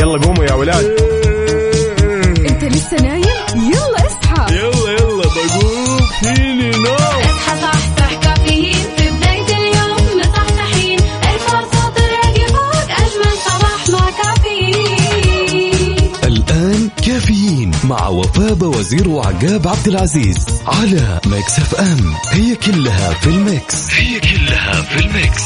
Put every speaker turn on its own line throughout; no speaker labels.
يلا قوموا يا ولاد.
انت لسه نايم؟ يلا اصحى.
يلا يلا بقوم. فيني نوم.
اصحى صحصح كافيين. في بداية اليوم مصحصحين الفرصة تراك فوق أجمل صباح مع كافيين.
الآن كافيين مع وفاء باوزير وعقاب عبد العزيز على Mix FM. هي كلها في ال mix. هي كلها في ال
mix.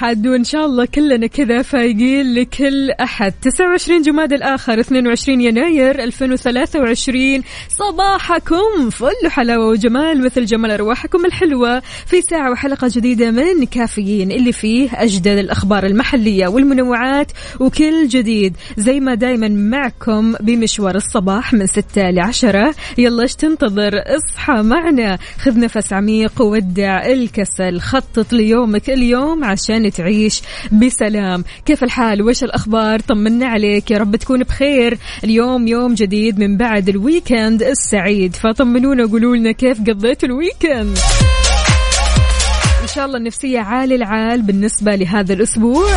الأحد وإن شاء الله كلنا كذا فايقين لكل أحد. 29 جماد الآخر 22 يناير 2023 صباحكم فل حلاوة وجمال مثل جمال أرواحكم الحلوة. في ساعة وحلقة جديدة من كافيين اللي فيه أجدد الأخبار المحلية والمنوعات وكل جديد. زي ما دايما معكم بمشوار الصباح من 6 ل 10 يلا إيش تنتظر؟ اصحى معنا. خذ نفس عميق وودع الكسل خطط ليومك اليوم عشان تعيش بسلام. كيف الحال؟ وش الأخبار؟ طمنا عليك. يا رب تكون بخير. اليوم يوم جديد من بعد ال weekend السعيد. فطمنونا قولوا لنا كيف قضيتوا ال weekend. إن شاء الله النفسية عالي العال بالنسبة لهذا الأسبوع.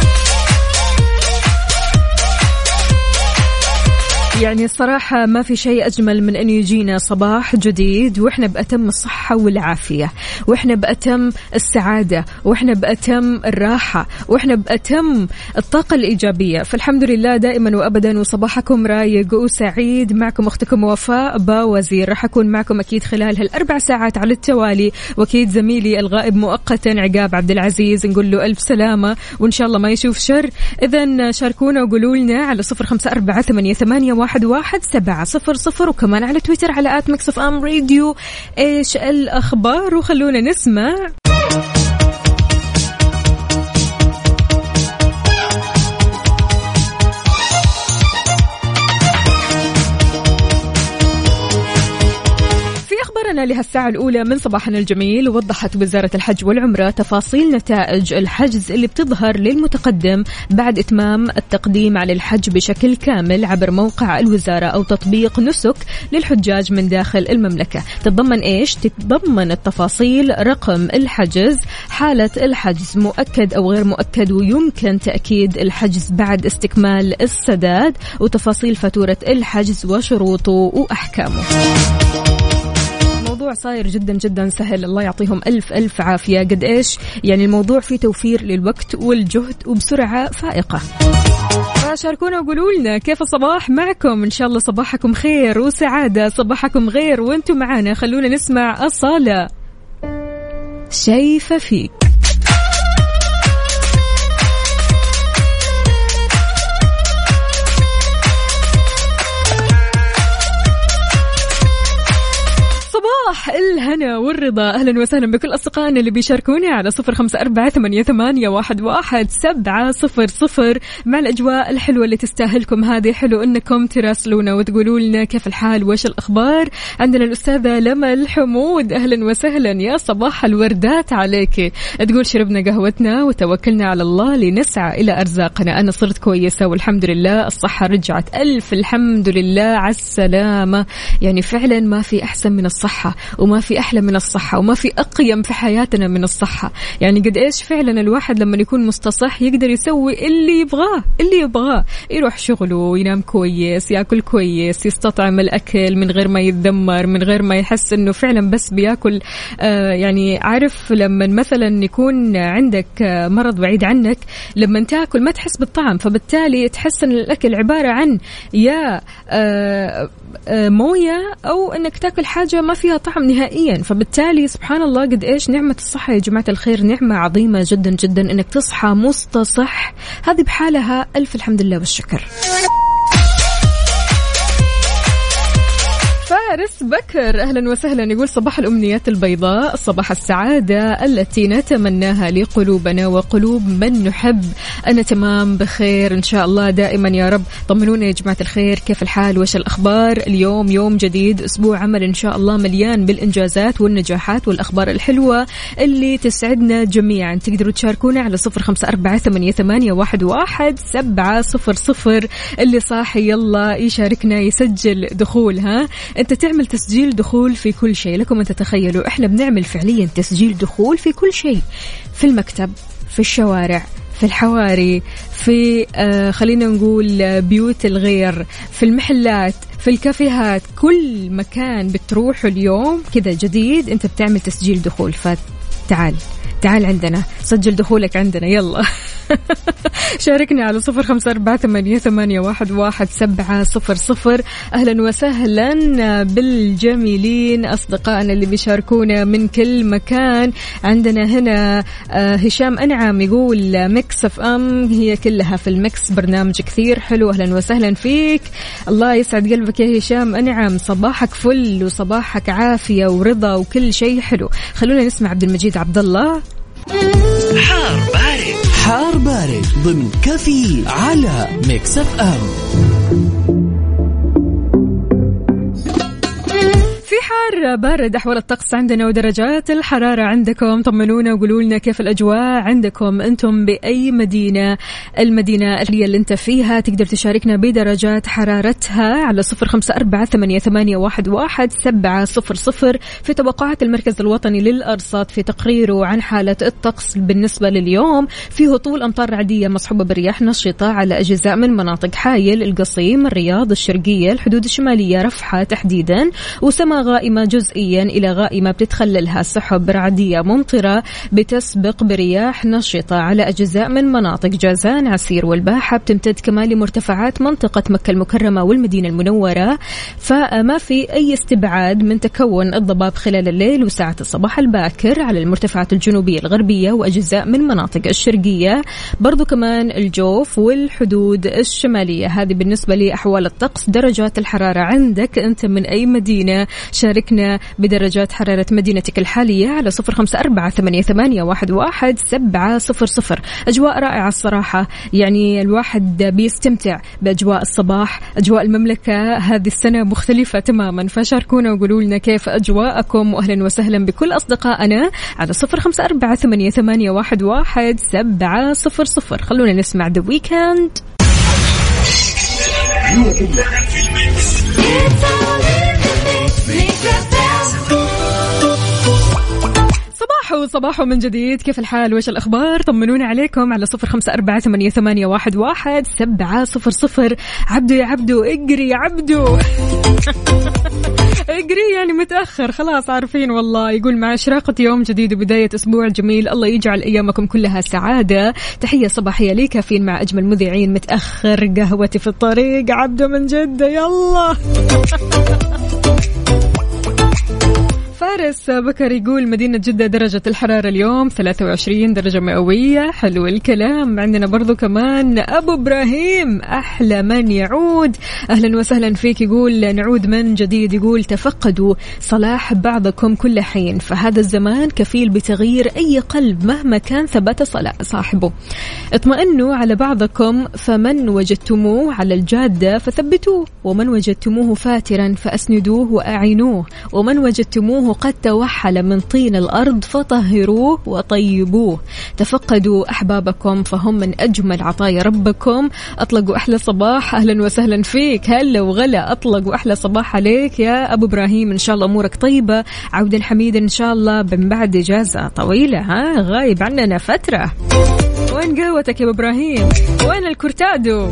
يعني الصراحة ما في شيء أجمل من أن يجينا صباح جديد وإحنا بأتم الصحة والعافية وإحنا بأتم السعادة وإحنا بأتم الراحة وإحنا بأتم الطاقة الإيجابية. فالحمد لله دائما وأبدا وصباحكم رايق وسعيد. معكم أختكم وفاء باوزير راح أكون معكم أكيد خلال هالأربع ساعات على التوالي. وأكيد زميلي الغائب مؤقتا عقاب عبد العزيز. نقول له ألف سلامة وإن شاء الله ما يشوف شر. إذا شاركونا وقولوا لنا على صفر خمسة أربعة ثمانية, ثمانية واحد, واحد سبعة صفر صفر وكمان على تويتر على at Mix FM Radio. إيش الأخبار؟ وخلونا نسمع. أخبارنا لهالساعة الأولى من صباحنا الجميل وضحت وزارة الحج والعمرة تفاصيل نتائج الحجز اللي بتظهر للمتقدم بعد إتمام التقديم على الحج بشكل كامل عبر موقع الوزارة أو تطبيق نسك للحجاج من داخل المملكة تتضمن إيش؟ تتضمن التفاصيل رقم الحجز حالة الحجز مؤكد أو غير مؤكد ويمكن تأكيد الحجز بعد استكمال السداد وتفاصيل فاتورة الحجز وشروطه وأحكامه الموضوع صاير جدا جدا سهل. الله يعطيهم ألف ألف عافية. قد إيش؟ يعني الموضوع فيه توفير للوقت والجهد وبسرعة فائقة. فشاركونا وقولوا لنا كيف الصباح معكم. إن شاء الله صباحكم خير وسعادة. صباحكم غير وأنتم معنا خلونا نسمع أصالة. شايفة فيك. الهنا والرضا. أهلا وسهلا بكل أصدقائنا اللي بيشاركوني على صفر خمسة أربعة ثمانية, واحد, واحد سبعة صفر صفر. مع الأجواء الحلوة اللي تستاهلكم هذه حلو أنكم تراسلونا وتقولوا لنا كيف الحال وش الأخبار. عندنا الأستاذة لما الحمود. أهلا وسهلا يا صباح الوردات عليك. تقول شربنا قهوتنا وتوكلنا على الله لنسعى إلى أرزاقنا. أنا صرت كويسة والحمد لله الصحة رجعت. ألف الحمد لله على السلامة. يعني فعلا ما في أحسن من الصحة. وما في أحلى من الصحة وما في أقيم في حياتنا من الصحة. يعني قد إيش فعلا الواحد لما يكون مستصح يقدر يسوي اللي يبغاه اللي يبغاه. يروح شغله ينام كويس يأكل كويس يستطعم الأكل من غير ما يتذمر من غير ما يحس أنه فعلا بس بيأكل. آه يعني عارف لما مثلا يكون عندك مرض بعيد عنك لما تأكل ما تحس بالطعم فبالتالي تحس أن الأكل عبارة عن يا آه آه موية أو أنك تاكل حاجة ما فيها طعم نهائيا. فبالتالي سبحان الله قد إيش نعمة الصحة يا جماعة الخير نعمة عظيمة جدا جدا أنك تصحى مستصح. هذه بحالها ألف الحمد لله والشكر. فارس بكر. أهلا وسهلا. يقول صباح الأمنيات البيضاء صباح السعادة التي نتمناها لقلوبنا وقلوب من نحب. أنا تمام بخير إن شاء الله دائما يا رب. طمنونا يا جماعة الخير. كيف الحال؟ وش الأخبار؟ اليوم يوم جديد أسبوع عمل إن شاء الله مليان بالإنجازات والنجاحات والأخبار الحلوة اللي تسعدنا جميعا. تقدروا تشاركونا على صفر أربعة ثمانية, ثمانية واحد, واحد سبعة صفر صفر. اللي صاحي يلا يشاركنا يسجل دخول ها؟ أنت تعمل تسجيل دخول في كل شيء. لكم أن تتخيلوا إحنا بنعمل فعليا تسجيل دخول في كل شيء. في المكتب في الشوارع في الحواري في آه خلينا نقول بيوت الغير في المحلات في الكافيهات. كل مكان بتروحوا اليوم كذا جديد أنت بتعمل تسجيل دخول. فتعال تعال عندنا سجل دخولك عندنا يلا. شاركنا على صفر خمسة أربعة ثمانية, ثمانية واحد, واحد سبعة صفر صفر. أهلا وسهلا بالجميلين أصدقائنا اللي بيشاركونا من كل مكان. عندنا هنا آه، هشام أنعم يقول Mix FM هي كلها في ال mix برنامج كثير حلو. أهلا وسهلا فيك. الله يسعد قلبك يا هشام أنعم صباحك فل وصباحك عافية ورضا وكل شيء حلو. خلونا نسمع عبد المجيد عبد الله
حار بارد. حار بارد ضمن كافيين على Mix
FM. حار بارد أحوال الطقس عندنا ودرجات الحرارة عندكم. طمنونا وقولوا لنا كيف الأجواء عندكم. أنتم بأي مدينة؟ المدينة اللي أنت فيها تقدر تشاركنا بدرجات حرارتها على صفر أربعة ثمانيه, ثمانية واحد, واحد سبعة صفر صفر. في توقعات المركز الوطني للأرصاد في تقريره عن حالة الطقس بالنسبة لليوم. في هطول أمطار رعدية مصحوبة برياح نشطة على أجزاء من مناطق حايل القصيم الرياض الشرقية الحدود الشمالية رفحة تحديدا وسماء غائمة جزئيا إلى غائمة بتتخللها سحب رعدية ممطرة بتسبق برياح نشطة على أجزاء من مناطق جازان عسير والباحة. بتمتد كمان لمرتفعات منطقة مكة المكرمة والمدينة المنورة. فما في أي استبعاد من تكون الضباب خلال الليل وساعة الصباح الباكر على المرتفعات الجنوبية الغربية وأجزاء من مناطق الشرقية. برضو كمان الجوف والحدود الشمالية. هذه بالنسبة لأحوال الطقس. درجات الحرارة عندك أنت من أي مدينة؟ شاركنا بدرجات حرارة مدينتك الحالية على صفر خمسة أربعة ثمانية, واحد, سبعة صفر صفر. أجواء رائعة الصراحة. يعني الواحد بيستمتع بأجواء الصباح أجواء المملكة هذه السنة مختلفة تماما. فشاركونا وقولوا لنا كيف أجواءكم وأهلا وسهلا بكل أصدقائنا على صفر خمسة أربعة ثمانية, واحد سبعة صفر صفر. خلونا نسمع ذا ويكند صباحو صباحو من جديد. كيف الحال؟ وش الأخبار؟ طمنوني عليكم على صفر خمسة أربعة ثمانية, ثمانية واحد, واحد سبعة صفر صفر. عبدو يا عبدو اقري يا عبدو. اقري يعني متأخر خلاص عارفين والله. يقول مع إشراقة يوم جديد وبداية أسبوع جميل الله يجعل أيامكم كلها سعادة. تحية صباحية لي كافيين مع أجمل مذيعين متأخر قهوتي في الطريق. عبدو من جدة يلا. فارس بكر يقول مدينة جدة درجة الحرارة اليوم 23 درجة مئوية. حلو الكلام. عندنا برضو كمان أبو إبراهيم أحلى من يعود. أهلا وسهلا فيك. يقول نعود من جديد. يقول تفقدوا صلاح بعضكم كل حين. فهذا الزمان كفيل بتغيير أي قلب مهما كان صلاح صاحبه. اطمئنوا على بعضكم. فمن وجدتموه على الجادة فثبتوه. ومن وجدتموه فاترا فأسندوه وأعينوه. ومن وجدتموه قد توحل من طين الأرض فطهروه وطيبوه. تفقدوا أحبابكم فهم من أجمل عطايا ربكم. أطلقوا أحلى صباح. أهلا وسهلا فيك. هلا وغلا. أطلقوا أحلى صباح عليك يا أبو إبراهيم. إن شاء الله أمورك طيبة. عودا حميدا إن شاء الله من بعد إجازة طويلة ها؟ غايب عننا فترة. وين قهوتك يا أبو إبراهيم؟ وين الكورتادو؟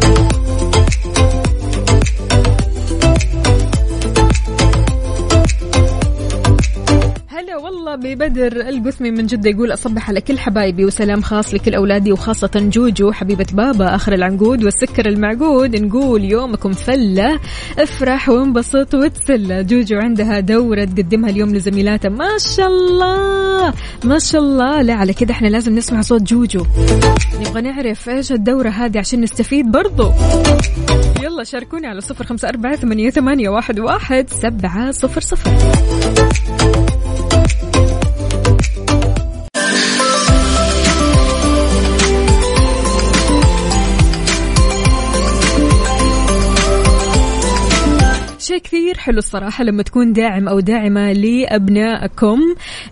هلا والله بدر القثمي من جدة يقول أصبح على كل حبايبي وسلام خاص لكل أولادي وخاصة جوجو حبيبة بابا آخر العنقود والسكر المعقود. نقول يومكم فلة افرح وانبسط وتسلى. جوجو عندها دورة تقدمها اليوم لزميلاتها ما شاء الله ما شاء الله. لا على كده إحنا لازم نسمع صوت جوجو. نبغى نعرف إيش الدورة هذه عشان نستفيد برضو. يلا شاركوني على صفر خمسة أربعة ثمانية واحد, واحد سبعة صفر صفر. حلو الصراحة لما تكون داعم أو داعمة لأبنائكم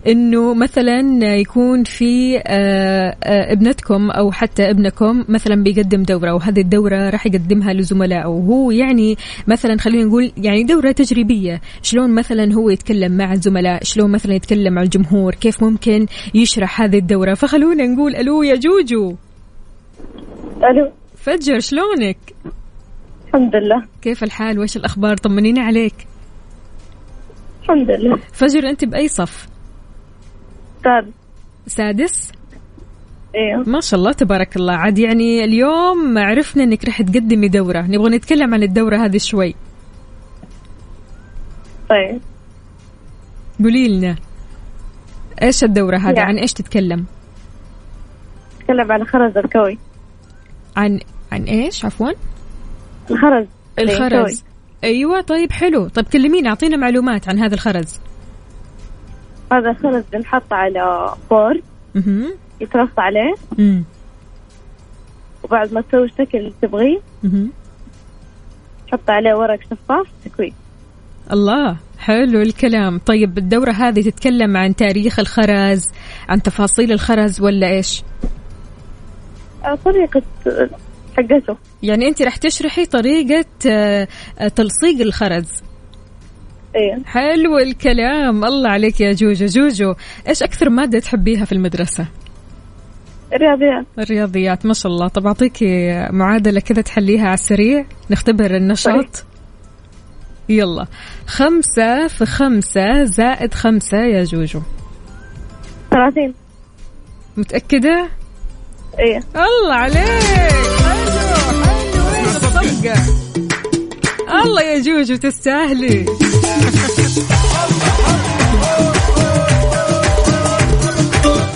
إنه مثلا يكون في آه، آه، ابنتكم أو حتى ابنكم مثلا بيقدم دورة وهذه الدورة راح يقدمها لزملائه وهو يعني مثلا خلينا نقول يعني دورة تجريبية. شلون مثلا هو يتكلم مع الزملاء؟ شلون مثلا يتكلم مع الجمهور؟ كيف ممكن يشرح هذه الدورة؟ فخلونا نقول ألو يا جوجو.
ألو.
فجر شلونك؟
الحمد لله.
كيف الحال؟ وإيش الأخبار؟ طمنيني عليك.
الحمد لله.
فجر أنت بأي صف؟
أستاذ
سادس؟
أيوه
ما شاء الله تبارك الله. عاد يعني اليوم عرفنا إنك راح تقدمي دورة. نبغى نتكلم عن الدورة هذه شوي.
طيب.
قولي لنا. إيش الدورة هذه؟
يعني.
عن إيش تتكلم؟
نتكلم عن الخرز الكوي.
عن عن إيش؟ عفوا.
الخرز.
الخرز. أيوه طيب حلو. طيب كلمينا أعطينا معلومات عن هذا الخرز.
هذا الخرز بنحط على بورد يترص عليه.
أمم.
وبعد ما تسوي الشكل اللي تبغيه. تحط عليه ورق شفاف تكوي
الله حلو الكلام. طيب الدورة هذه تتكلم عن تاريخ الخرز عن تفاصيل الخرز ولا إيش؟
آه، طريقة حقته.
يعني انت راح تشرحي طريقة آه، تلصيق الخرز.
أيوه
حلو الكلام. الله عليك يا جوجو. جوجو إيش أكثر مادة تحبيها في المدرسة؟
الرياضيات.
الرياضيات ما شاء الله. طب اعطيكي معادلة كذا تحليها على السريع. نختبر النشاط. يلا. خمسة في خمسة زائد خمسة يا جوجو.
ثلاثين.
متأكدة؟
أيوه
الله عليك. الصفقة الله يا جوجو تستاهلي.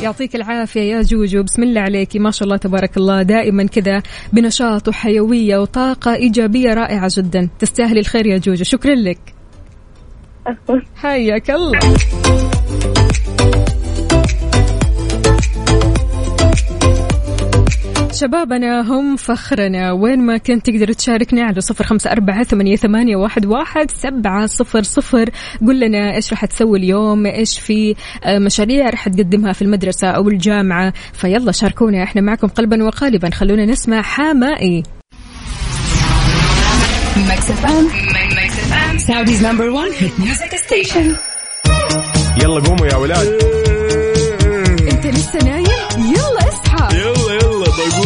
يعطيك العافية يا جوجو. بسم الله عليكي. ما شاء الله تبارك الله. دائما كذا بنشاط وحيوية وطاقة إيجابية رائعة جدا. تستاهلي الخير يا جوجو. شكرا لك. حياك الله. شبابنا هم فخرنا. وين ما كنت تقدر تشاركنا على صفر خمسة أربعة ثمانية, ثمانية واحد, واحد سبعة صفر صفر. قل لنا إيش راح تسوي اليوم إيش في آه، مشاريع راح تقدمها في المدرسة أو الجامعة. فيلا شاركونا إحنا معكم قلبا وقالبا. خلونا نسمع حمائي.
Mix FM. Mix FM. Saudi's number one hit music station.
يلا قوموا يا ولاد.
أنت لسه نايم؟ يلا اصحى.
يلا يلا بقوم.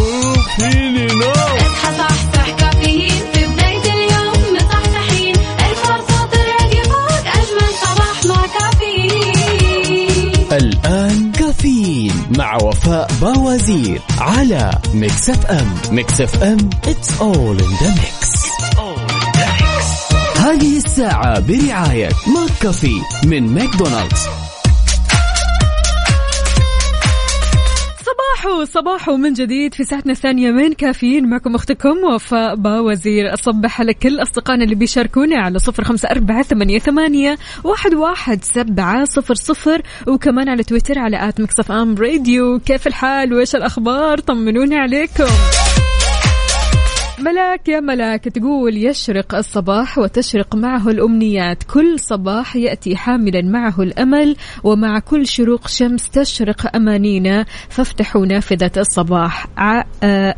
فيني نوم
اصحى صحصح كافيين. في بداية اليوم مصحصحين. الفرصة تراك فوق أجمل صباح مع كافيين.
الآن كافيين مع وفاء باوزير على Mix FM. Mix FM it's all in the mix. هذه الساعة برعاية McCafé من ماكدونالدز.
صباحو صباحو من جديد في ساعتنا الثانية من كافيين. معكم أختكم وفاء باوزير أصبح على كل أصدقائنا اللي بيشاركونا على صفر خمسة أربعة ثمانية, ثمانية واحد, واحد سبعة صفر صفر. وكمان على تويتر على at Mix FM Radio. كيف الحال؟ وإيش الأخبار؟ طمنوني عليكم. ملاك يا ملاك تقول يشرق الصباح وتشرق معه الأمنيات. كل صباح يأتي حاملا معه الأمل ومع كل شروق شمس تشرق أمانينا. فافتحوا نافذة الصباح.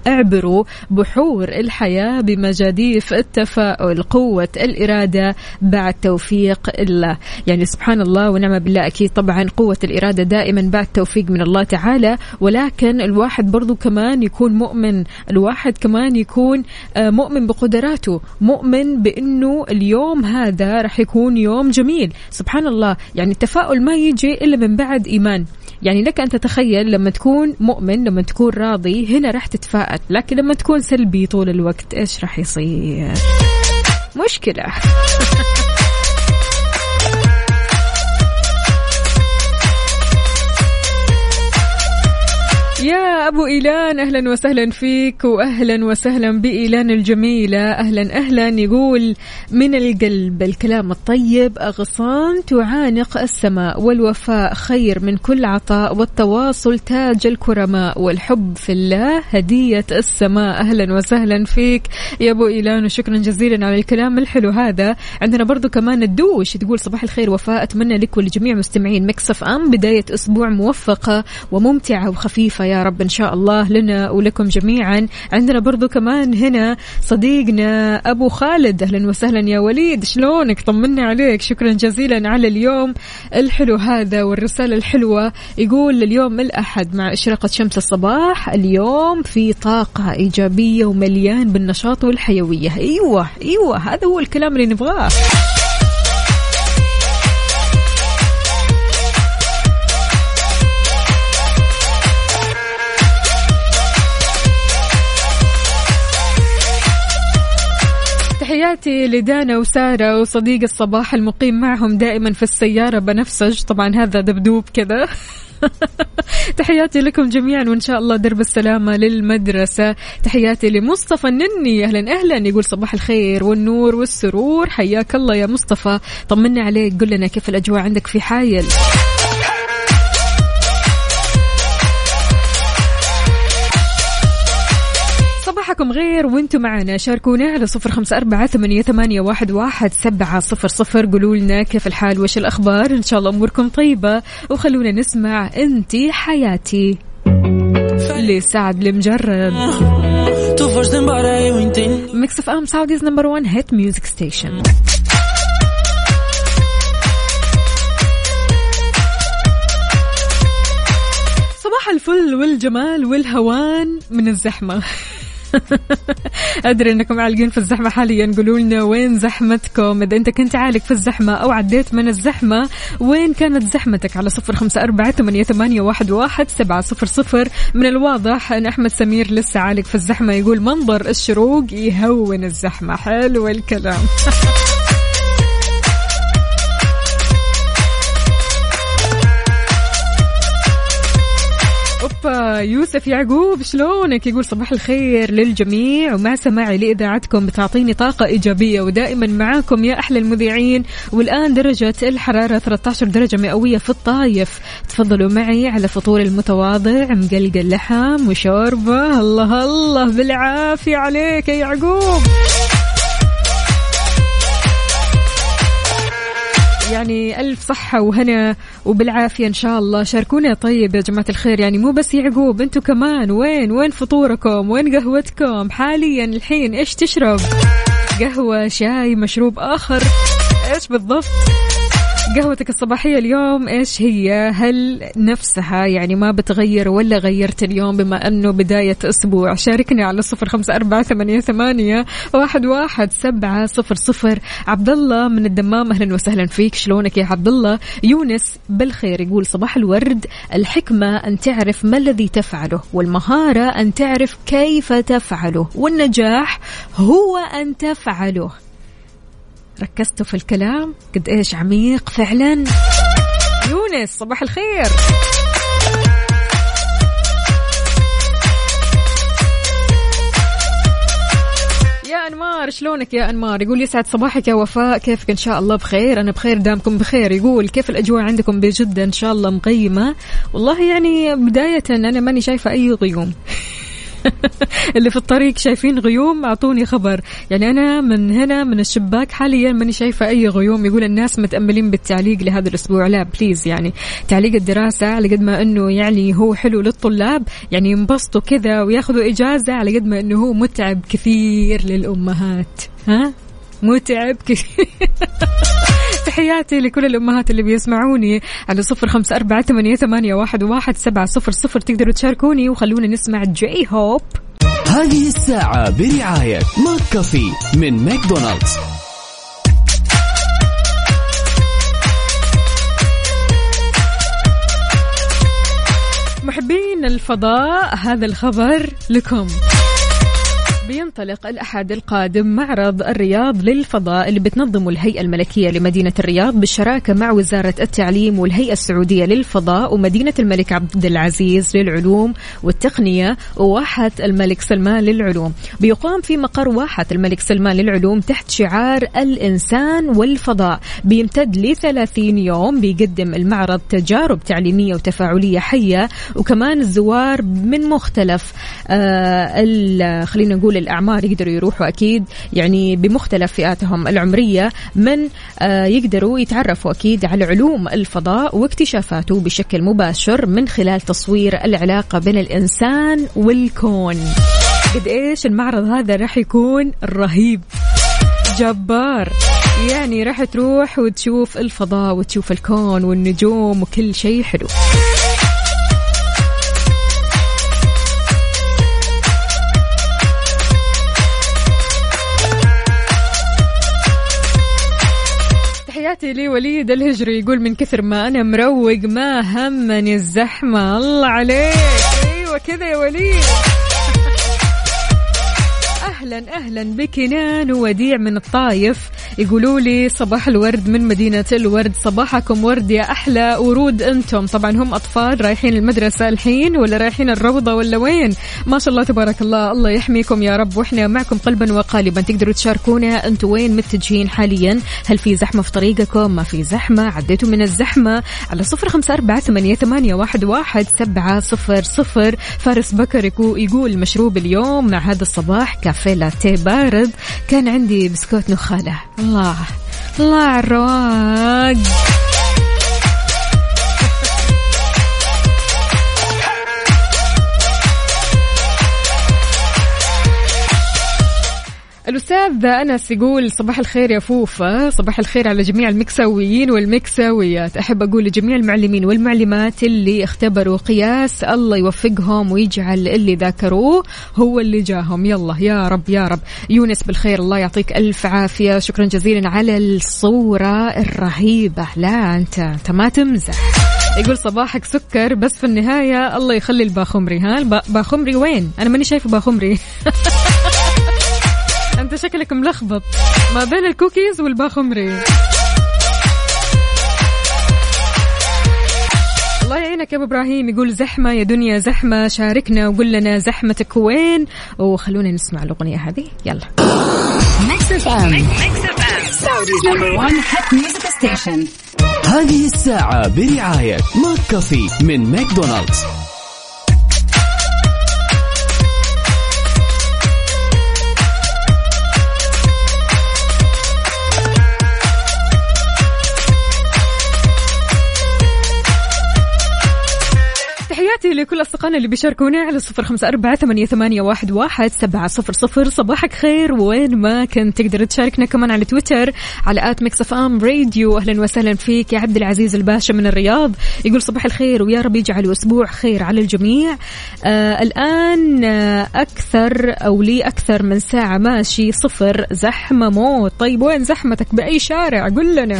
اعبروا بحور الحياة بمجاديف التفاؤل قوة الإرادة بعد توفيق الله. يعني سبحان الله ونعم بالله أكيد طبعا قوة الإرادة دائما بعد توفيق من الله تعالى. ولكن الواحد برضو كمان يكون مؤمن الواحد كمان يكون مؤمن بقدراته مؤمن بأنه اليوم هذا راح يكون يوم جميل. سبحان الله يعني التفاؤل ما يجي إلا من بعد إيمان. يعني لك أن تتخيل لما تكون مؤمن لما تكون راضي هنا راح تتفائل. لكن لما تكون سلبي طول الوقت إيش راح يصير؟ مشكلة. أبو إيلان أهلا وسهلا فيك واهلا وسهلا بإيلان الجميلة. أهلا أهلا يقول من القلب الكلام الطيب أغصان تعانق السماء والوفاء خير من كل عطاء والتواصل تاج الكرماء والحب في الله هدية السماء. أهلا وسهلا فيك يا أبو إيلان وشكرا جزيلا على الكلام الحلو هذا. عندنا برضو كمان الدوش تقول صباح الخير وفاء أتمنى لك ولجميع مستمعين مكسف أم بداية أسبوع موفقة وممتعة وخفيفة يا رب إن شاء الله لنا ولكم جميعا. عندنا برضو كمان هنا صديقنا أبو خالد. أهلا وسهلا يا وليد. شلونك؟ طمنا عليك. شكرا جزيلا على اليوم الحلو هذا والرسالة الحلوة. يقول اليوم الأحد مع إشراقة شمس الصباح اليوم في طاقة إيجابية ومليان بالنشاط والحيوية. أيوة أيوة هذا هو الكلام اللي نبغاه. تحياتي لدانا وسارة وصديق الصباح المقيم معهم دائما في السيارة بنفسج. طبعا هذا دبدوب كذا. تحياتي لكم جميعا وإن شاء الله درب السلامة للمدرسة. تحياتي لمصطفى النني. أهلا أهلا. يقول صباح الخير والنور والسرور. حياك الله يا مصطفى. طمنا عليك قل لنا كيف الأجواء عندك في حايل. صباحكم غير وأنتم معنا. شاركونا على صفر خمسة أربعة ثمانية, ثمانية واحد, واحد سبعة صفر صفر. قولوا لنا كيف الحال؟ وش الأخبار؟ إن شاء الله أموركم طيبة. وخلونا نسمع أنتي حياتي. لسعد لمجرد. Mix FM Saudi's number 1 hit music station صباح الفل والجمال والهوان من الزحمة. أدري أنكم عالقين في الزحمة حاليا. قولوا لنا وين زحمتكم؟ إذا أنت كنت عالق في الزحمة أو عديت من الزحمة وين كانت زحمتك؟ على صفر خمسة أربعة ثمانية, ثمانية واحد, واحد سبعة صفر صفر. من الواضح أن أحمد سمير لسه عالق في الزحمة يقول منظر الشروق يهون الزحمة. حلو الكلام. يوسف يعقوب شلونك؟ يقول صباح الخير للجميع ومع سماعي لإذاعتكم بتعطيني طاقة إيجابية ودائما معاكم يا أحلى المذيعين. والآن درجة الحرارة 13 درجة مئوية في الطايف. تفضلوا معي على فطور المتواضع مقلقل لحم وشوربة. الله الله بالعافية عليك يا يعقوب. يعني ألف صحة وهنا وبالعافية إن شاء الله. شاركونا طيب يا جماعة الخير يعني مو بس يعقوب أنتوا كمان. وين وين فطوركم؟ وين قهوتكم؟ حاليا الحين إيش تشرب؟ قهوة شاي مشروب آخر. إيش بالضبط؟ قهوتك الصباحية اليوم إيش هي؟ هل نفسها يعني ما بتغير ولا غيرت اليوم بما أنه بداية أسبوع؟ شاركني على صفر خمسة أربعة ثمانية, ثمانية واحد, واحد سبعة صفر صفر. عبد الله من الدمام أهلا وسهلا فيك. شلونك يا عبد الله يونس بالخير يقول صباح الورد. الحكمة أن تعرف ما الذي تفعله والمهارة أن تعرف كيف تفعله والنجاح هو أن تفعله. ركزتوا في الكلام؟ قد إيش عميق فعلا؟ يونس صباح الخير. يا أنمار شلونك يا أنمار؟ يقول يسعد صباحك يا وفاء كيفك؟ إن شاء الله بخير. أنا بخير دامكم بخير. يقول كيف الأجواء عندكم بجدة إن شاء الله مقيمة؟ والله يعني بداية أنا ماني شايفة أي غيوم. اللي في الطريق شايفين غيوم أعطوني خبر. يعني أنا من هنا من الشباك حاليا ماني شايفة أي غيوم. يقول الناس متأملين بالتعليق لهذا الأسبوع. لا بليز يعني تعليق الدراسة على قد ما إنه يعني هو حلو للطلاب. يعني ينبسطوا كذا وياخذوا إجازة على قد ما إنه هو متعب كثير للأمهات. ها؟ متعب كثير. تحياتي لكل الأمهات اللي بيسمعوني على صفر خمسة أربعة ثمانية, ثمانية واحد, واحد سبعة صفر صفر تقدروا تشاركوني وخلونا نسمع J-Hope
هذه الساعة برعاية McCafé من ماكدونالدز.
محبين الفضاء هذا الخبر لكم. بينطلق الأحد القادم معرض الرياض للفضاء اللي بتنظمه الهيئة الملكية لمدينة الرياض بالشراكة مع وزارة التعليم والهيئة السعودية للفضاء ومدينة الملك عبد العزيز للعلوم والتقنية وواحة الملك سلمان للعلوم. بيقام في مقر واحة الملك سلمان للعلوم تحت شعار الإنسان والفضاء. بيمتد لثلاثين يوم بيقدم المعرض تجارب تعليمية وتفاعلية حية وكمان الزوار من مختلف آه خلينا نقول الأعمار يقدروا يروحوا أكيد يعني بمختلف فئاتهم العمرية من آه يقدروا يتعرفوا أكيد على علوم الفضاء واكتشافاته بشكل مباشر من خلال تصوير العلاقة بين الإنسان والكون. قد إيش المعرض هذا راح يكون رهيب. جبار. يعني راح تروح وتشوف الفضاء وتشوف الكون والنجوم وكل شيء حلو. تحياتي لوليد الهجري يقول من كثر ما أنا مروق ما همني الزحمة. الله عليك. أيوه كذا يا وليد. أهلا أهلا بك نان وديع من الطايف. يقولوا لي صباح الورد من مدينة الورد. صباحكم ورد يا أحلى ورود أنتم. طبعا هم أطفال رايحين المدرسة الحين ولا رايحين الروضة ولا وين؟ ما شاء الله تبارك الله الله يحميكم يا رب. وإحنا معكم قلبا وقالبا. تقدروا تشاركونا أنتم وين متجهين حاليا. هل في زحمة في طريقكم؟ ما في زحمة عديتوا من الزحمة. على صفر خمسة أربعة ثمانية, ثمانية واحد, واحد سبعة صفر صفر. فارس بكر يقو- يقول مشروب اليوم مع هذا الصباح كافيه لاتيه بارد. كان عندي بسكوت نخالة. الله. الله على الرواق. الأستاذ أنس يقول صباح الخير يا فوفا صباح الخير على جميع المكساويين والمكساويات. أحب أقول لجميع المعلمين والمعلمات اللي اختبروا قياس الله يوفقهم ويجعل اللي ذاكروه هو اللي جاهم. يلا يا رب يا رب. يونس بالخير الله يعطيك ألف عافية. شكرا جزيلا على الصورة الرهيبة. لا أنت أنت ما تمزح. يقول صباحك سكر بس في النهاية الله يخلي الباخمري. ها الب- باخمري وين؟ أنا ماني شايفة باخمري. انت شكلك ملخبط ما بين الكوكيز والباخمري. الله يعينك يا أبو إبراهيم يقول زحمة يا دنيا زحمة شاركنا وقول لنا زحمتك وين؟ وخلونا نسمع الأغنية هذه. يلا.
هذه الساعة برعاية McCafé من ماكدونالدز.
لكل أصدقائنا اللي بيشاركونا على صفر خمسة أربعة ثمانية, واحد سبعة صفر صفر. صباحك خير وين ما كنت تقدر تشاركنا كمان على تويتر على at Mix FM Radio. أهلا وسهلا فيك يا عبد العزيز الباشا من الرياض. يقول صباح الخير ويا رب يجعل أسبوع خير على الجميع. آه الآن آه أكثر أو لي أكثر من ساعة ماشي صفر زحمة موت. طيب وين زحمتك؟ بأي شارع؟ قل لنا.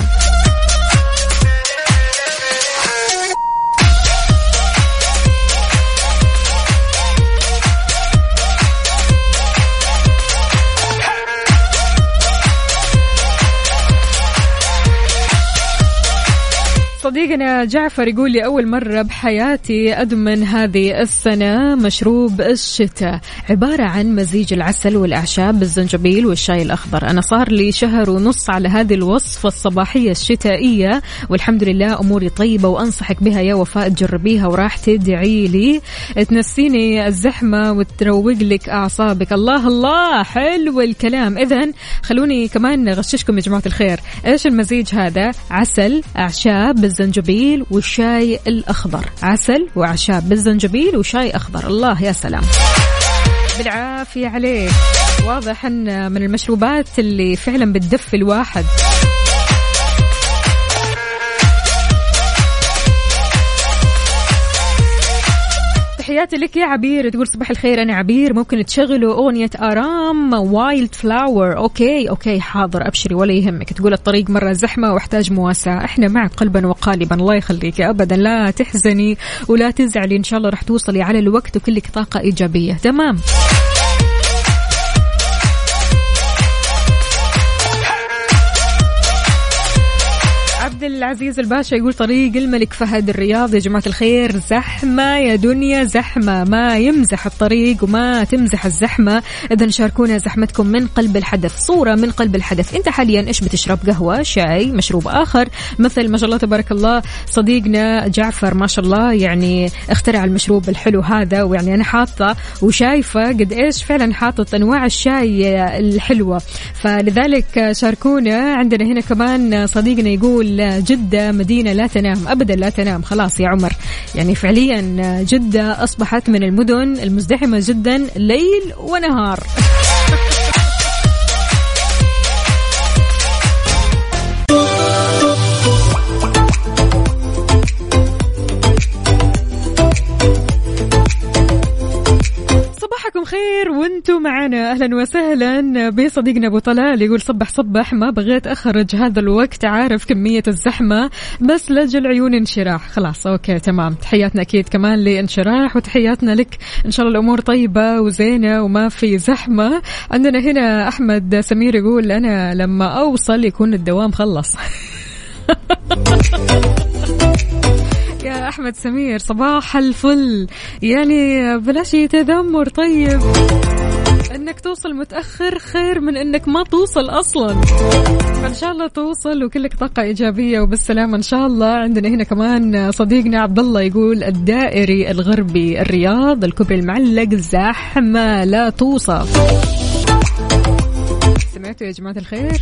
صديقنا جعفر يقول لي أول مرة بحياتي أدمن هذه السنة مشروب الشتاء. عبارة عن مزيج العسل والأعشاب بالزنجبيل والشاي الأخضر. أنا صار لي شهر ونص على هذه الوصفة الصباحية الشتائية والحمد لله أموري طيبة وأنصحك بها يا وفاء تجربيها وراح تدعي لي. تنسيني الزحمة وتروق لك أعصابك. الله الله حلو الكلام. إذا خلوني كمان أغششكم يا جماعة الخير. إيش المزيج هذا؟ عسل أعشاب بالزنجبيل والشاي الأخضر. عسل وأعشاب بالزنجبيل وشاي أخضر. الله يا سلام. بالعافية عليك. واضح أن من المشروبات اللي فعلا بتدفي الواحد. تحياتي لك يا عبير. تقول صباح الخير أنا عبير. ممكن تشغلوا أغنية RM Wild Flower okay okay حاضر. أبشري ولا يهمك. تقول الطريق مرة زحمة وأحتاج مواساة. إحنا معك قلبا وقالبا. الله يخليك. ابدا لا تحزني ولا تزعلي. إن شاء الله راح توصلي على الوقت وكلك طاقة إيجابية. تمام. عبد العزيز الباشا يقول طريق الملك فهد الرياض. يا جماعة الخير زحمة يا دنيا زحمة. ما يمزح الطريق وما تمزح الزحمة. إذا شاركونا زحمتكم من قلب الحدث صورة من قلب الحدث. أنت حاليا إيش بتشرب؟ قهوة شاي مشروب آخر. مثل ما شاء الله تبارك الله صديقنا جعفر ما شاء الله يعني اخترع المشروب الحلو هذا ويعني أنا حاطة وشايفة قد إيش فعلا حاطط أنواع الشاي الحلوة. فلذلك شاركونا. عندنا هنا كمان صديقنا يقول جدة مدينة لا تنام أبدا لا تنام خلاص يا عمر. يعني فعليا جدة أصبحت من المدن المزدحمة جدا ليل ونهار. صباحكم خير وأنتم معنا. أهلا وسهلا بصديقنا أبو طلال يقول صبح صبح ما بغيت أخرج هذا الوقت عارف كمية الزحمة بس لاجل عيون انشراح. خلاص أوكي تمام. تحياتنا أكيد كمان لانشراح وتحياتنا لك. إن شاء الله الأمور طيبة وزينة وما في زحمة. عندنا هنا أحمد سمير يقول أنا لما أوصل يكون الدوام خلص. يا أحمد سمير صباح الفل. يعني بلاش تذمر طيب. إنك توصل متأخر خير من إنك ما توصل أصلا. فان شاء الله توصل وكلك طاقة إيجابية وبالسلامة إن شاء الله. عندنا هنا كمان صديقنا عبد الله يقول الدائري الغربي الرياض الكوبري المعلق زحمة لا توصف. سمعتوا يا جماعة الخير؟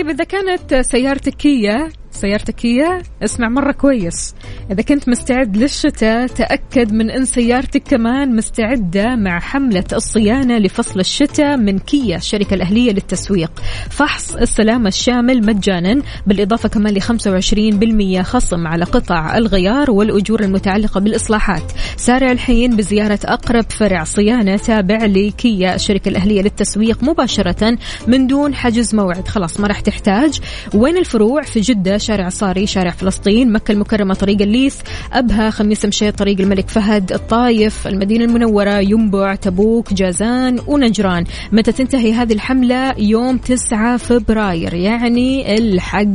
طيب إذا كانت سيارتك كيا سيارتك كيا اسمع مرة كويس. إذا كنت مستعد للشتاء تأكد من أن سيارتك كمان مستعدة مع حملة الصيانة لفصل الشتاء من كيا الشركة الأهلية للتسويق. فحص السلامة الشامل مجانا بالإضافة كمان ل 25% خصم على قطع الغيار والأجور المتعلقة بالإصلاحات. سارع الحين بزيارة أقرب فرع صيانة تابع لكيا الشركة الأهلية للتسويق مباشرة من دون حجز موعد. خلاص ما راح تحتاج. وين الفروع؟ في جدة شارع صاري شارع فلسطين مكة المكرمة طريق الليث أبها خميس مشيط طريق الملك فهد الطايف المدينة المنورة ينبع تبوك جازان ونجران. متى تنتهي هذه الحملة؟ يوم 9 فبراير يعني الحق.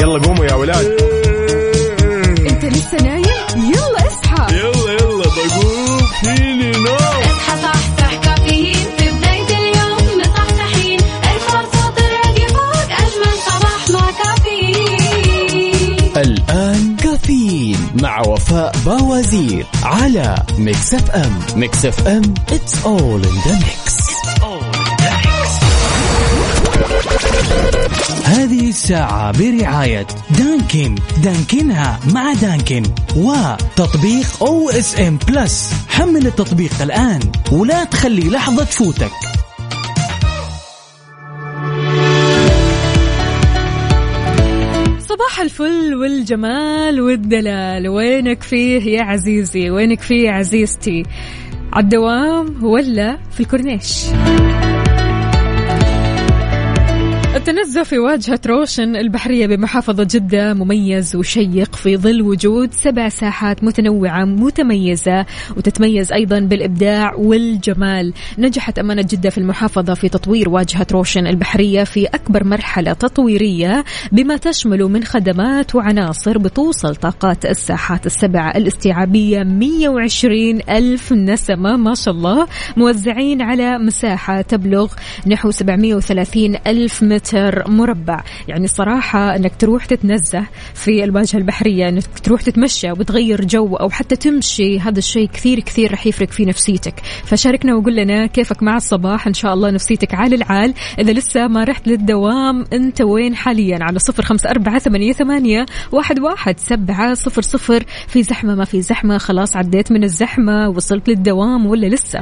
يلا قوموا يا ولاد.
انت لسه نايم؟ يلا اصحى.
يلا يلا بقوم. فيني نوم
مع
وفاء باوزير على Mix FM Mix FM it's all in the mix. هذه الساعة برعاية Dunkin. دانكنها مع Dunkin. وتطبيق OSN Plus حمل التطبيق الآن ولا تخلي لحظة تفوتك.
صباح الفل والجمال والدلال. وينك فيه يا عزيزي؟ وينك فيه يا عزيزتي؟ عالدوام ولا في الكورنيش؟ التنزه في واجهة روشن البحرية بمحافظة جدة مميز وشيق في ظل وجود سبع ساحات متنوعة متميزة وتتميز أيضا بالإبداع والجمال. نجحت أمانة جدة في المحافظة في تطوير واجهة روشن البحرية في أكبر مرحلة تطويرية بما تشمل من خدمات وعناصر بتوصل طاقات الساحات السبع الاستيعابية 120 ألف نسمة ما شاء الله موزعين على مساحة تبلغ نحو 730 ألف متر. مربع. يعني صراحة أنك تروح تتنزه في الواجهة البحرية أنك تروح تتمشى وتغير جو أو حتى تمشي هذا الشيء كثير كثير رح يفرق في نفسيتك. فشاركنا وقول لنا كيفك مع الصباح. إن شاء الله نفسيتك عال العال. إذا لسه ما رحت للدوام أنت وين حاليا؟ على صفر خمسة أربعة ثمانية, ثمانية واحد, واحد سبعة صفر صفر. في زحمة ما في زحمة خلاص عديت من الزحمة وصلت للدوام ولا لسه؟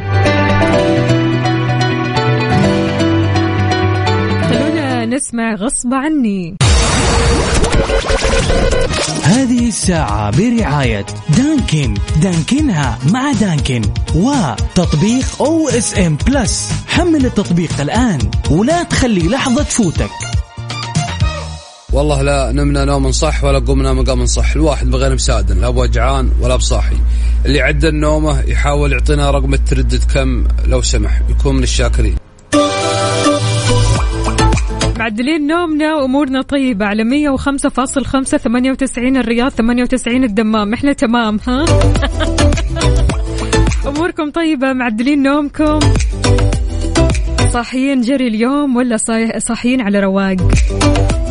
نسمع غصب عني.
هذه الساعة برعاية Dunkin. دانكنها مع Dunkin. وتطبيق OSN Plus حمل التطبيق الآن ولا تخلي لحظة تفوتك.
والله لا نمنا نوم صح ولا قمنا مقام صح. الواحد بغير مسادن لا بوجعان ولا بصاحي. اللي عدل نومه يحاول يعطينا رقم التردد كم لو سمح. يكون من الشاكرين.
معدلين نومنا وامورنا طيبة. على 105.5 98 الرياض 98 الدمام. إحنا تمام ها؟ أموركم طيبة معدلين نومكم. صاحيين جري اليوم ولا صاحيين على رواق؟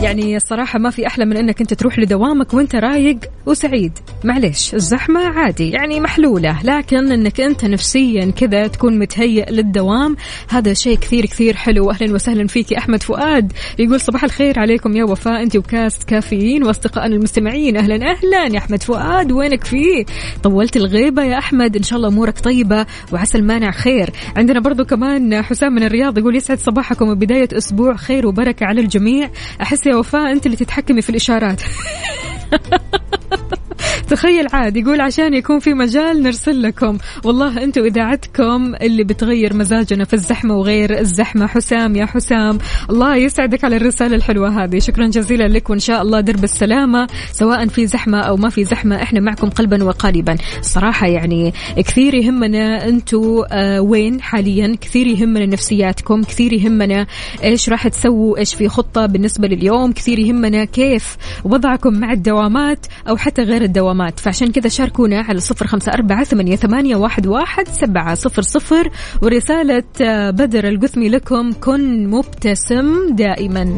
يعني الصراحة ما في أحلى من أنك أنت تروح لدوامك وأنت رايق وسعيد. معليش الزحمة عادي يعني محلولة. لكن أنك أنت نفسيا كذا تكون متهيئ للدوام هذا شيء كثير كثير حلو. أهلا وسهلا فيك أحمد فؤاد. يقول صباح الخير عليكم يا وفاء. أنت وكاست كافيين وأصدقائنا المستمعين. أهلا أهلا يا أحمد فؤاد. وينك فيه؟ طولت الغيبة يا أحمد. إن شاء الله أمورك طيبة وعسى المانع خير. عندنا برضو كمان حسام من الرياض يقول يسعد صباحكم. وبداية أسبوع خير وبركة على الجميع. أحس يا وفاء أنت اللي تتحكمي في الإشارات. تخيل عاد يقول عشان يكون في مجال نرسل لكم. والله أنتم إذاعتكم اللي بتغير مزاجنا في الزحمة وغير الزحمة. حسام يا حسام. الله يسعدك على الرسالة الحلوة هذه. شكرا جزيلا لك وإن شاء الله درب السلامة. سواء في زحمة أو ما في زحمة إحنا معكم قلبا وقالبا. الصراحه يعني كثير يهمنا أنتم آه وين حاليا؟ كثير يهمنا نفسياتكم. كثير يهمنا إيش راح تسووا إيش في خطة بالنسبة لليوم. كثير يهمنا كيف وضعكم مع الدوامات أو حتى غير الدوامات فعشان كذا شاركونا على صفر أربعة ثمانية, ثمانية واحد, سبعة صفر صفر. ورسالة آه، بدر القثمي لكم كن مبتسم دائما.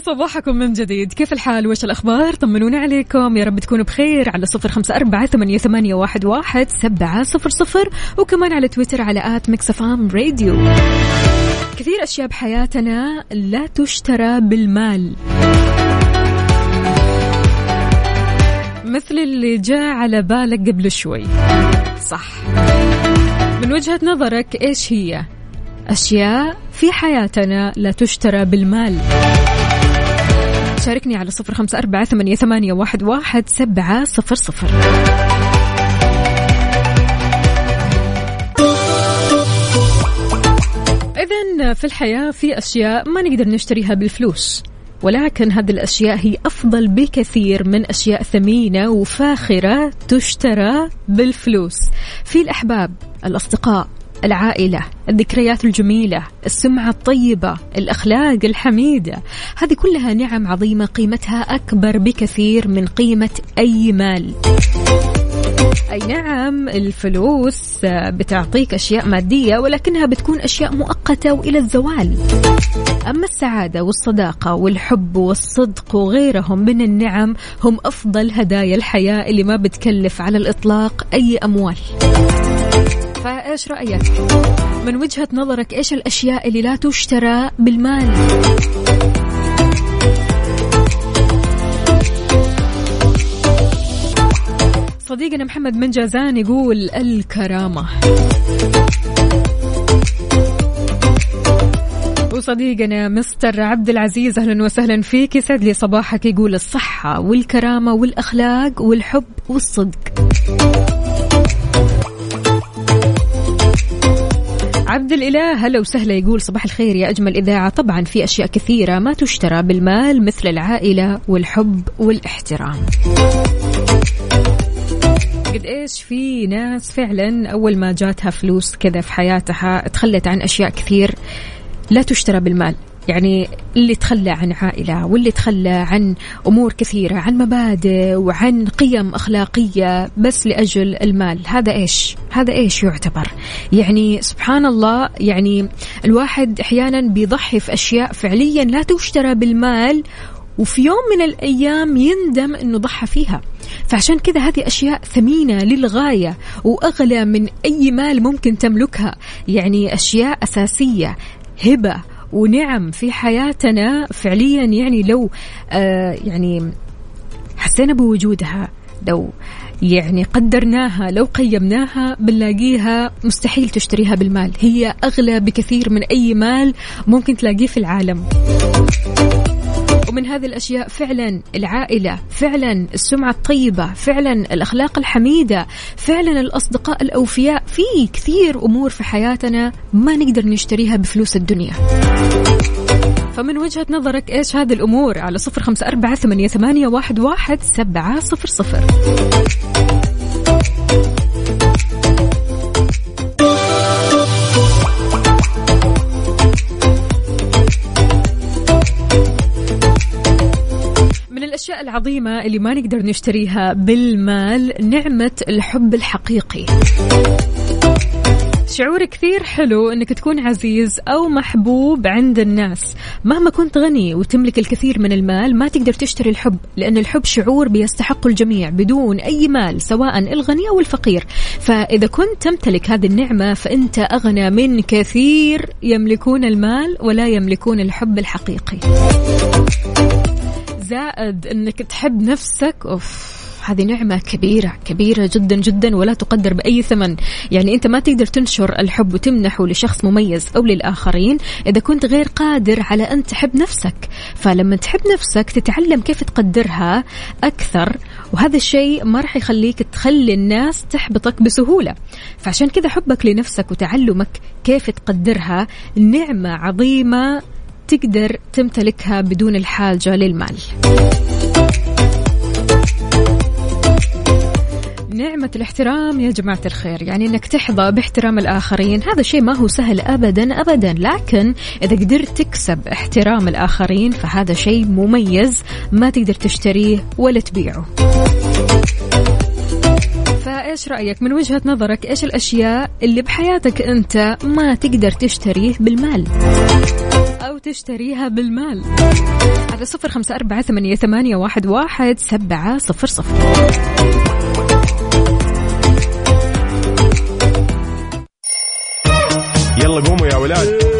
صباحكم من جديد؟ كيف الحال؟ وش الأخبار؟ طمنونا عليكم. يا رب تكونوا بخير على صفر خمسة أربعة ثمانية واحد, واحد سبعة صفر صفر وكمان على تويتر على آت مكسفام راديو. كثير أشياء بحياتنا لا تشترى بالمال. مثل اللي جاء على بالك قبل شوي. صح. من وجهة نظرك إيش هي؟ أشياء في حياتنا لا تشترى بالمال. شاركني على صفر خمسة أربعة ثمانية, ثمانية واحد, واحد سبعة صفر صفر. إذا في الحياة في أشياء ما نقدر نشتريها بالفلوس ولكن هذه الأشياء هي أفضل بكثير من أشياء ثمينة وفاخرة تشترى بالفلوس. في الأحباب الأصدقاء العائلة الذكريات الجميلة السمعة الطيبة الأخلاق الحميدة. هذه كلها نعم عظيمة قيمتها أكبر بكثير من قيمة أي مال. أي نعم الفلوس بتعطيك أشياء مادية ولكنها بتكون أشياء مؤقتة وإلى الزوال. أما السعادة والصداقة والحب والصدق وغيرهم من النعم هم أفضل هدايا الحياة اللي ما بتكلف على الإطلاق أي أموال. فايش رأيك؟ من وجهة نظرك إيش الأشياء اللي لا تشترى بالمال؟ صديقنا محمد من جازان يقول الكرامة. وصديقنا مستر عبد العزيز أهلا وسهلا فيك. يسعد لي صباحك. يقول الصحة والكرامة والأخلاق والحب والصدق. عبد الإله هلا وسهلا يقول صباح الخير يا أجمل إذاعة. طبعا في أشياء كثيرة ما تشترى بالمال مثل العائلة والحب والاحترام. قد إيش في ناس فعلا أول ما جاتها فلوس كذا في حياتها تخلت عن أشياء كثير لا تشترى بالمال؟ يعني اللي تخلى عن عائلة واللي تخلى عن أمور كثيرة عن مبادئ وعن قيم أخلاقية بس لأجل المال. هذا إيش؟ هذا إيش يعتبر؟ يعني سبحان الله يعني الواحد أحيانا بيضحي في أشياء فعليا لا تشترى بالمال وفي يوم من الأيام يندم أنه ضحى فيها. فعشان كذا هذه أشياء ثمينة للغاية وأغلى من أي مال ممكن تملكها. يعني أشياء أساسية هبة ونعم في حياتنا فعليا يعني لو آه يعني حسينا بوجودها لو يعني قدرناها لو قيمناها بنلاقيها مستحيل تشتريها بالمال. هي أغلى بكثير من أي مال ممكن تلاقيه في العالم. ومن هذه الأشياء فعلا العائلة فعلا السمعة الطيبة فعلا الأخلاق الحميدة فعلا الأصدقاء الأوفياء. في كثير أمور في حياتنا ما نقدر نشتريها بفلوس الدنيا. فمن وجهة نظرك إيش هذه الأمور؟ على صفر خمسة أربعة ثمانية, واحد, واحد سبعة صفر صفر. العظيمة اللي ما نقدر نشتريها بالمال نعمة الحب الحقيقي. شعور كثير حلو إنك تكون عزيز أو محبوب عند الناس. مهما كنت غني وتملك الكثير من المال ما تقدر تشتري الحب لأن الحب شعور بيستحق الجميع بدون أي مال سواء الغني أو الفقير. فإذا كنت تمتلك هذه النعمة فأنت أغنى من كثير يملكون المال ولا يملكون الحب الحقيقي. زائد إنك تحب نفسك. أوف هذه نعمة كبيرة كبيرة جدا جدا ولا تقدر بأي ثمن. يعني أنت ما تقدر تنشر الحب وتمنحه لشخص مميز أو للآخرين إذا كنت غير قادر على أن تحب نفسك. فلما تحب نفسك تتعلم كيف تقدرها أكثر وهذا الشيء ما راح يخليك تخلي الناس تحبطك بسهولة. فعشان كذا حبك لنفسك وتعلمك كيف تقدرها نعمة عظيمة تقدر تمتلكها بدون الحاجة للمال. نعمة الاحترام يا جماعة الخير. يعني إنك تحظى باحترام الآخرين هذا شيء ما هو سهل ابدا ابدا. لكن إذا قدرت تكسب احترام الآخرين فهذا شيء مميز ما تقدر تشتريه ولا تبيعه. فإيش رأيك؟ من وجهة نظرك إيش الأشياء اللي بحياتك أنت ما تقدر تشتريه بالمال؟ أو تشتريها بالمال. على صفر خمسة أربعة ثمانية, ثمانية واحد, واحد سبعة صفر صفر.
يلا قوموا يا ولاد.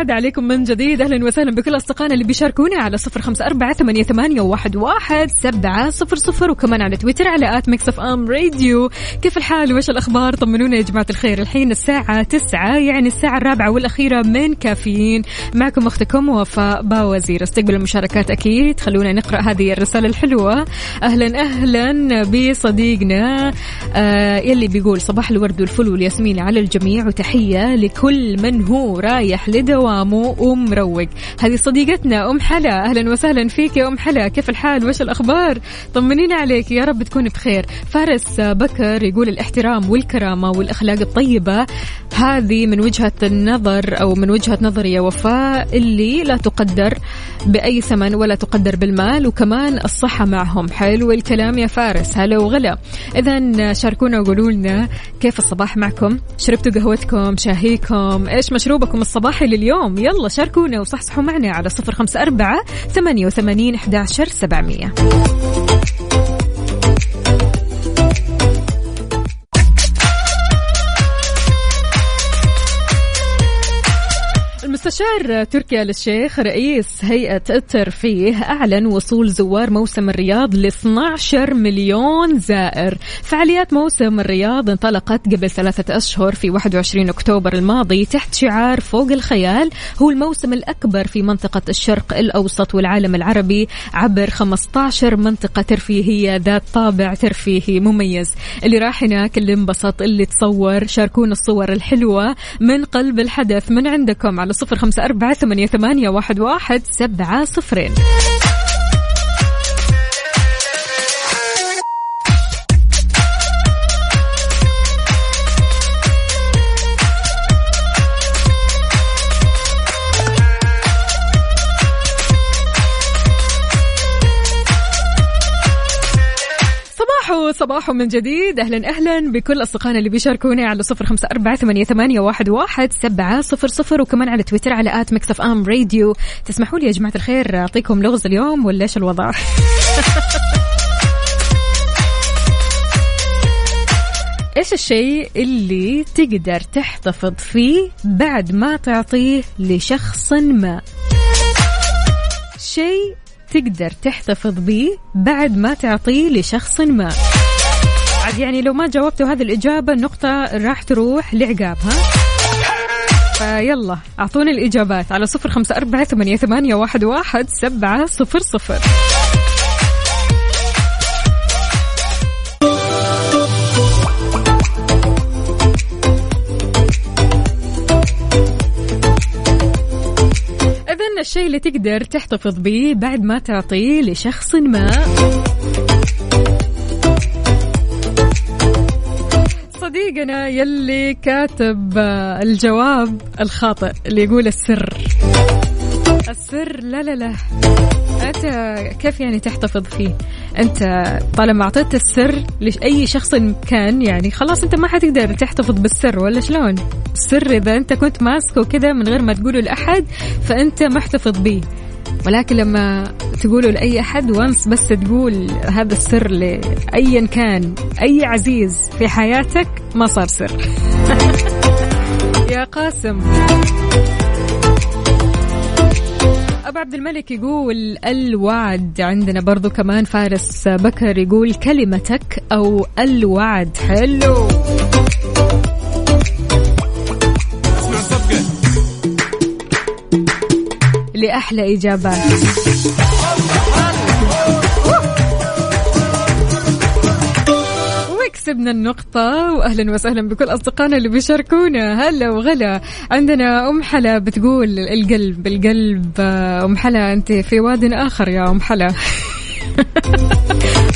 الفل والسعادة عليكم من جديد. أهلا وسهلا بكل أصدقائنا اللي بيشاركونا على صفر خمسة أربعة ثمانية, ثمانية واحد, واحد سبعة صفر صفر وكمان على تويتر على at Mix FM Radio. كيف الحال؟ وإيش الأخبار؟ طمنونا يا جماعة الخير. الحين الساعة تسعة يعني الساعة الرابعة والأخيرة من كافيين. معكم أختكم وفاء باوزير. استقبل المشاركات أكيد. خلونا نقرأ هذه الرسالة الحلوة. أهلا أهلا بصديقنا آه يلي بيقول صباح الورد والفل والياسمين على الجميع وتحية لكل من هو رايح لدوامه ومروق هذه صديقتنا أم حلا. أهلا وسهلا فيك يا أم حلا. كيف الحال؟ وش الأخبار؟ طمنينا عليك. يا رب تكون بخير. فارس بكر يقول الإحترام والكرامة والأخلاق الطيبة. هذه من وجهة النظر أو من وجهة نظري يا وفاء اللي لا تقدر بأي ثمن ولا تقدر بالمال وكمان الصحة معهم. حلو الكلام يا فارس. هلا وغلا. إذا شاركونا وقولوا لنا كيف الصباح معكم؟ شربتوا قهوتكم؟ شاهيكم؟ إيش مشروبكم الصباحي لليوم؟ يلا شاركونا وصحصحوا معنا على صفر خمسة أربعة ثمانية وثمانين أحداشر سبعمية. المستشار تركي آل الشيخ رئيس هيئة الترفيه أعلن وصول زوار موسم الرياض ل 12 مليون زائر. فعاليات موسم الرياض انطلقت قبل ثلاثة أشهر في 21 أكتوبر الماضي تحت شعار فوق الخيال. هو الموسم الأكبر في منطقة الشرق الأوسط والعالم العربي عبر 15 منطقة ترفيهية ذات طابع ترفيهي مميز. اللي راح هناك اللي انبسط اللي تصور شاركونا الصور الحلوة من قلب الحدث من عندكم. على صفر خمسة أربعة ثمانية, واحد سبعة صفرين. صباح من جديد. أهلا أهلا بكل أصدقائنا اللي بيشاركوني على صفر خمسة أربعة ثمانية, ثمانية واحد, واحد سبعة صفر صفر وكمان على تويتر على at Mix FM Radio. تسمحوا لي يا جماعة الخير أعطيكم لغز اليوم ولا إيش الوضع؟ إيش الشيء اللي تقدر تحتفظ فيه بعد ما تعطيه لشخص ما؟ شيء تقدر تحتفظ به بعد ما تعطيه لشخص ما؟ عاد يعني لو ما جاوبتوا هذه الإجابة النقطة راح تروح لعقاب ها؟ فيلا أعطونا الإجابات على صفر خمسة أربعة ثمانية, ثمانية واحد, واحد سبعة صفر صفر. الشيء اللي تقدر تحتفظ به بعد ما تعطيه لشخص ما. صديقنا يلي كاتب الجواب الخاطئ اللي يقول السر. السر لا لا لا. أنت كيف يعني تحتفظ فيه؟ أنت طالما أعطيت السر لأي شخص كان يعني خلاص أنت ما حتقدر تحتفظ بالسر ولا شلون؟ السر إذا أنت كنت ماسكه كذا من غير ما تقوله لأحد فأنت محتفظ به ولكن لما تقوله لأي أحد وانس بس تقول هذا السر لأيا كان أي عزيز في حياتك ما صار سر. يا قاسم. أبو عبد الملك يقول الوعد عندنا برضو كمان فارس بكر يقول كلمتك أو الوعد. حلو. لأحلى إجابات. وكسبنا النقطة وأهلا وسهلا بكل أصدقائنا اللي بيشاركونا. هلا وغلا. عندنا أم حلا بتقول القلب القلب أم حلا أنت في واد آخر يا أم حلا.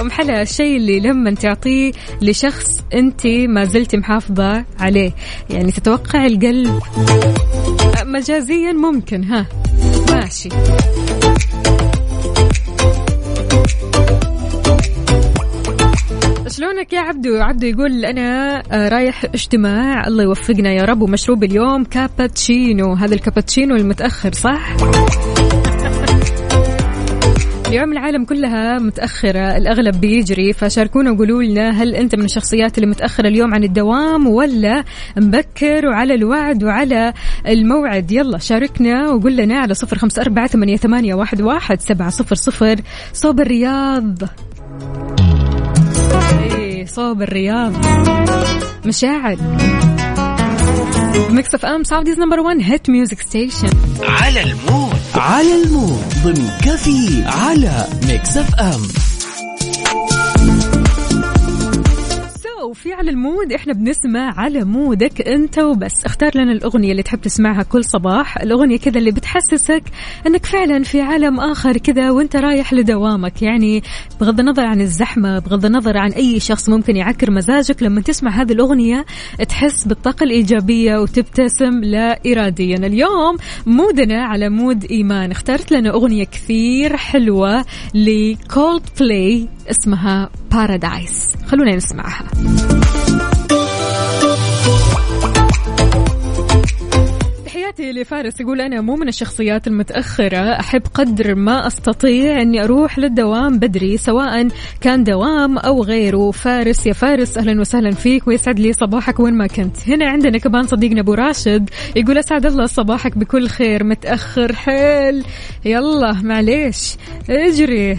أم حلا الشيء اللي لما تعطيه لشخص أنت ما زلت محافظة عليه. يعني تتوقع القلب مجازيا ممكن ها؟ ماشي. شلونك يا عبدو؟ عبدو يقول أنا آه، رايح اجتماع. الله يوفقنا يا رب. ومشروب اليوم كابتشينو. هذا الكابتشينو المتأخر صح؟ اليوم العالم كلها متأخرة الأغلب بيجري فشاركونا وقولوا لنا هل أنت من الشخصيات اللي متأخرة اليوم عن الدوام ولا مبكر وعلى الوعد وعلى الموعد؟ يلا شاركنا وقول لنا على صفر خمسة أربعة ثمانية, واحد, واحد سبعة صفر صفر. صوب الرياض. إيه صوب الرياض. مشاعر Mix FM Saudi's number 1 hit music station
على ال mood على ال mood ضمن كفي على Mix
FM. في على ال mood إحنا بنسمع على مودك أنت وبس. اختار لنا الأغنية اللي تحب تسمعها كل صباح. الأغنية كذا اللي بتحسسك إنك فعلا في عالم آخر كذا وأنت رايح لدوامك. يعني بغض النظر عن الزحمة بغض النظر عن أي شخص ممكن يعكر مزاجك لما تسمع هذه الأغنية تحس بالطاقة الإيجابية وتبتسم لا اراديا. اليوم mood نا على مود إيمان. اخترت لنا أغنية كثير حلوة لكولد بلاي اسمها Paradise خلونا نسمعها. تحياتي لفارس يقول أنا مو من الشخصيات المتأخرة أحب قدر ما أستطيع أني أروح للدوام بدري سواء كان دوام أو غيره. فارس يا فارس أهلا وسهلا فيك ويسعد لي صباحك وين ما كنت. هنا عندنا كمان صديقنا أبو راشد يقول أسعد الله صباحك بكل خير متأخر حيل. يلا معليش اجري.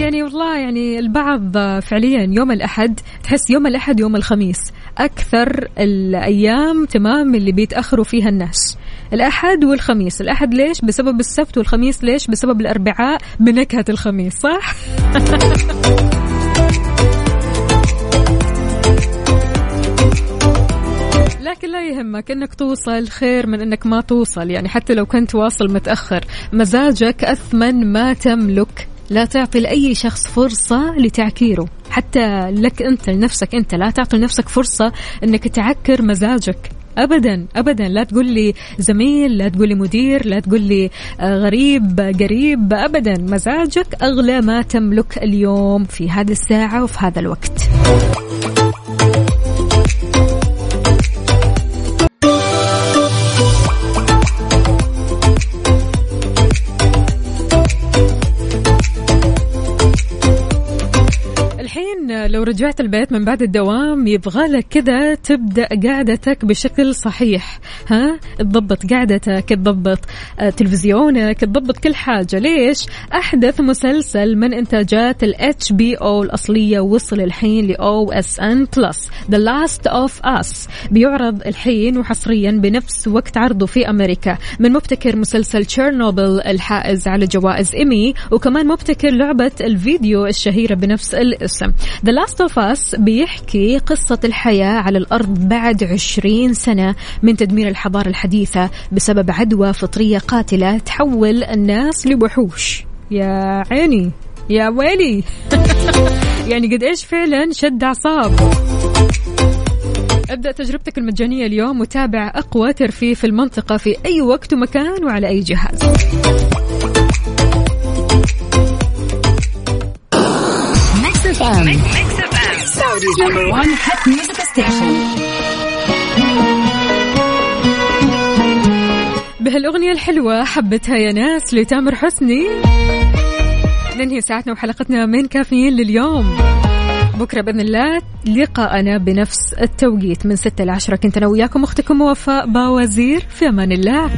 يعني والله يعني البعض فعليا يوم الأحد تحس يوم الأحد يوم الخميس أكثر الأيام تمام اللي بيتأخروا فيها الناس. الأحد والخميس. الأحد ليش؟ بسبب السبت والخميس ليش؟ بسبب الأربعاء بنكهة الخميس صح؟ لكن لا يهمك إنك توصل خير من إنك ما توصل. يعني حتى لو كنت واصل متأخر مزاجك أثمن ما تملك. لا تعطي لأي شخص فرصة لتعكيره. حتى لك أنت لنفسك أنت لا تعطي لنفسك فرصة إنك تعكر مزاجك. ابدا ابدا. لا تقول لي زميل لا تقول لي مدير لا تقول لي آه، غريب قريب. ابدا. مزاجك أغلى ما تملك اليوم في هذه الساعة وفي هذا الوقت. لو رجعت البيت من بعد الدوام يبغى لك كذا تبدأ قعدتك بشكل صحيح ها؟ تضبط قعدتك تضبط آه، تلفزيونك تضبط كل حاجة. ليش؟ أحدث مسلسل من إنتاجات ال HBO الأصلية وصل الحين ل OSN Plus The Last of Us بيعرض الحين وحصريا بنفس وقت عرضه في أمريكا. من مبتكر مسلسل تشيرنوبل الحائز على جوائز ايمي وكمان مبتكر لعبة الفيديو الشهيرة بنفس الاسم. The Last of Us بيحكي قصة الحياة على الأرض بعد عشرين سنة من تدمير الحضارة الحديثة بسبب عدوى فطرية قاتلة تحول الناس لوحوش. يا عيني يا ويلي. يعني قد إيش فعلا شد أعصاب. أبدأ تجربتك المجانية اليوم وتابع أقوى ترفيه في المنطقة في أي وقت ومكان وعلى أي جهاز.
Mix FM. Saudi's number one hit music station.
بهالأغنية الحلوة حبتها يا ناس لتامر حسني. ننهي ساعتنا وحلقتنا من كافيين لليوم. بكرة بإذن الله لقاءنا بنفس التوقيت من 6 ل 10 كنت أنا وياكم أختكم وفاء باوزير في أمان الله.